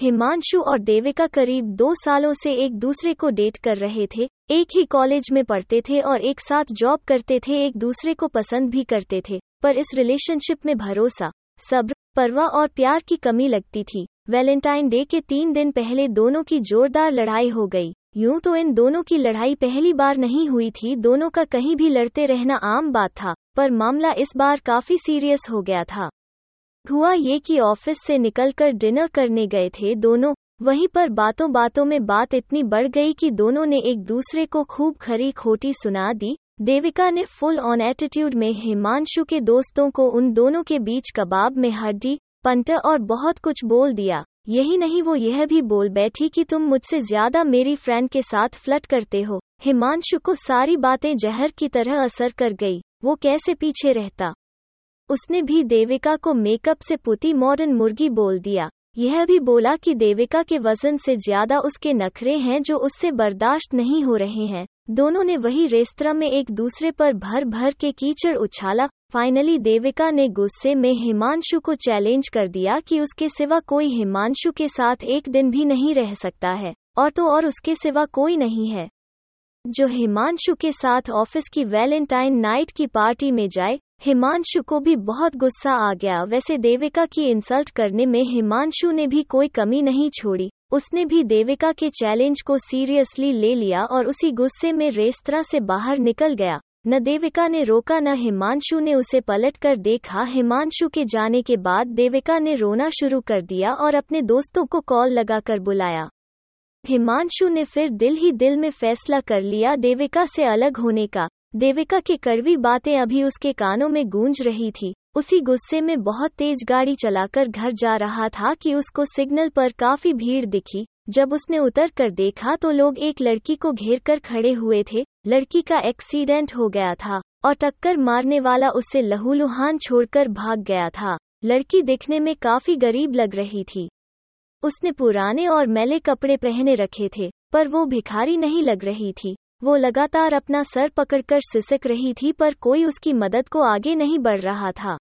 हिमांशु और देविका करीब दो सालों से एक दूसरे को डेट कर रहे थे, एक ही कॉलेज में पढ़ते थे और एक साथ जॉब करते थे, एक दूसरे को पसंद भी करते थे, पर इस रिलेशनशिप में भरोसा, सब्र, परवा और प्यार की कमी लगती थी। वैलेंटाइन डे के तीन दिन पहले दोनों की जोरदार लड़ाई हो गई। यूँ तो इन दोनों की लड़ाई पहली बार नहीं हुई थी, दोनों का कहीं भी लड़ते रहना आम बात था, पर मामला इस बार काफ़ी सीरियस हो गया था। हुआ ये कि ऑफ़िस से निकलकर डिनर करने गए थे दोनों। वहीं पर बातों बातों में बात इतनी बढ़ गई कि दोनों ने एक दूसरे को खूब खरी खोटी सुना दी। देविका ने फुल ऑन एटीट्यूड में हिमांशु के दोस्तों को उन दोनों के बीच कबाब में हड्डी पंटर और बहुत कुछ बोल दिया। यही नहीं, वो यह भी बोल बैठी कि तुम मुझसे ज़्यादा मेरी फ्रेंड के साथ फ्लट करते हो। हिमांशु को सारी बातें जहर की तरह असर कर गई। वो कैसे पीछे रहता? उसने भी देविका को मेकअप से पुती मॉडर्न मुर्गी बोल दिया। यह भी बोला कि देविका के वज़न से ज़्यादा उसके नखरे हैं जो उससे बर्दाश्त नहीं हो रहे हैं। दोनों ने वही रेस्तरा में एक दूसरे पर भर भर के कीचड़ उछाला। फाइनली देविका ने गुस्से में हिमांशु को चैलेंज कर दिया कि उसके सिवा कोई हिमांशु के साथ एक दिन भी नहीं रह सकता है, और तो और उसके सिवा कोई नहीं है। जो हिमांशु के साथ ऑफ़िस की वैलेंटाइन नाइट की पार्टी में जाए हिमांशु को भी बहुत गुस्सा आ गया। वैसे देविका की इंसल्ट करने में हिमांशु ने भी कोई कमी नहीं छोड़ी। उसने भी देविका के चैलेंज को सीरियसली ले लिया और उसी गुस्से में रेस्तरा से बाहर निकल गया। न देविका ने रोका, न हिमांशु ने उसे पलट कर देखा। हिमांशु के जाने के बाद देविका ने रोना शुरू कर दिया और अपने दोस्तों को कॉल लगाकर बुलाया। हिमांशु ने फिर दिल ही दिल में फैसला कर लिया देविका से अलग होने का। देविका की कड़वी बातें अभी उसके कानों में गूंज रही थी। उसी गुस्से में बहुत तेज गाड़ी चलाकर घर जा रहा था कि उसको सिग्नल पर काफ़ी भीड़ दिखी। जब उसने उतर कर देखा तो लोग एक लड़की को घेर कर खड़े हुए थे। लड़की का एक्सीडेंट हो गया था और टक्कर मारने वाला उससे लहूलुहान छोड़कर भाग गया था। लड़की दिखने में काफ़ी गरीब लग रही थी। उसने पुराने और मैले कपड़े पहने रखे थे, पर वो भिखारी नहीं लग रही थी। वो लगातार अपना सर पकड़कर सिसक रही थी पर कोई उसकी मदद को आगे नहीं बढ़ रहा था।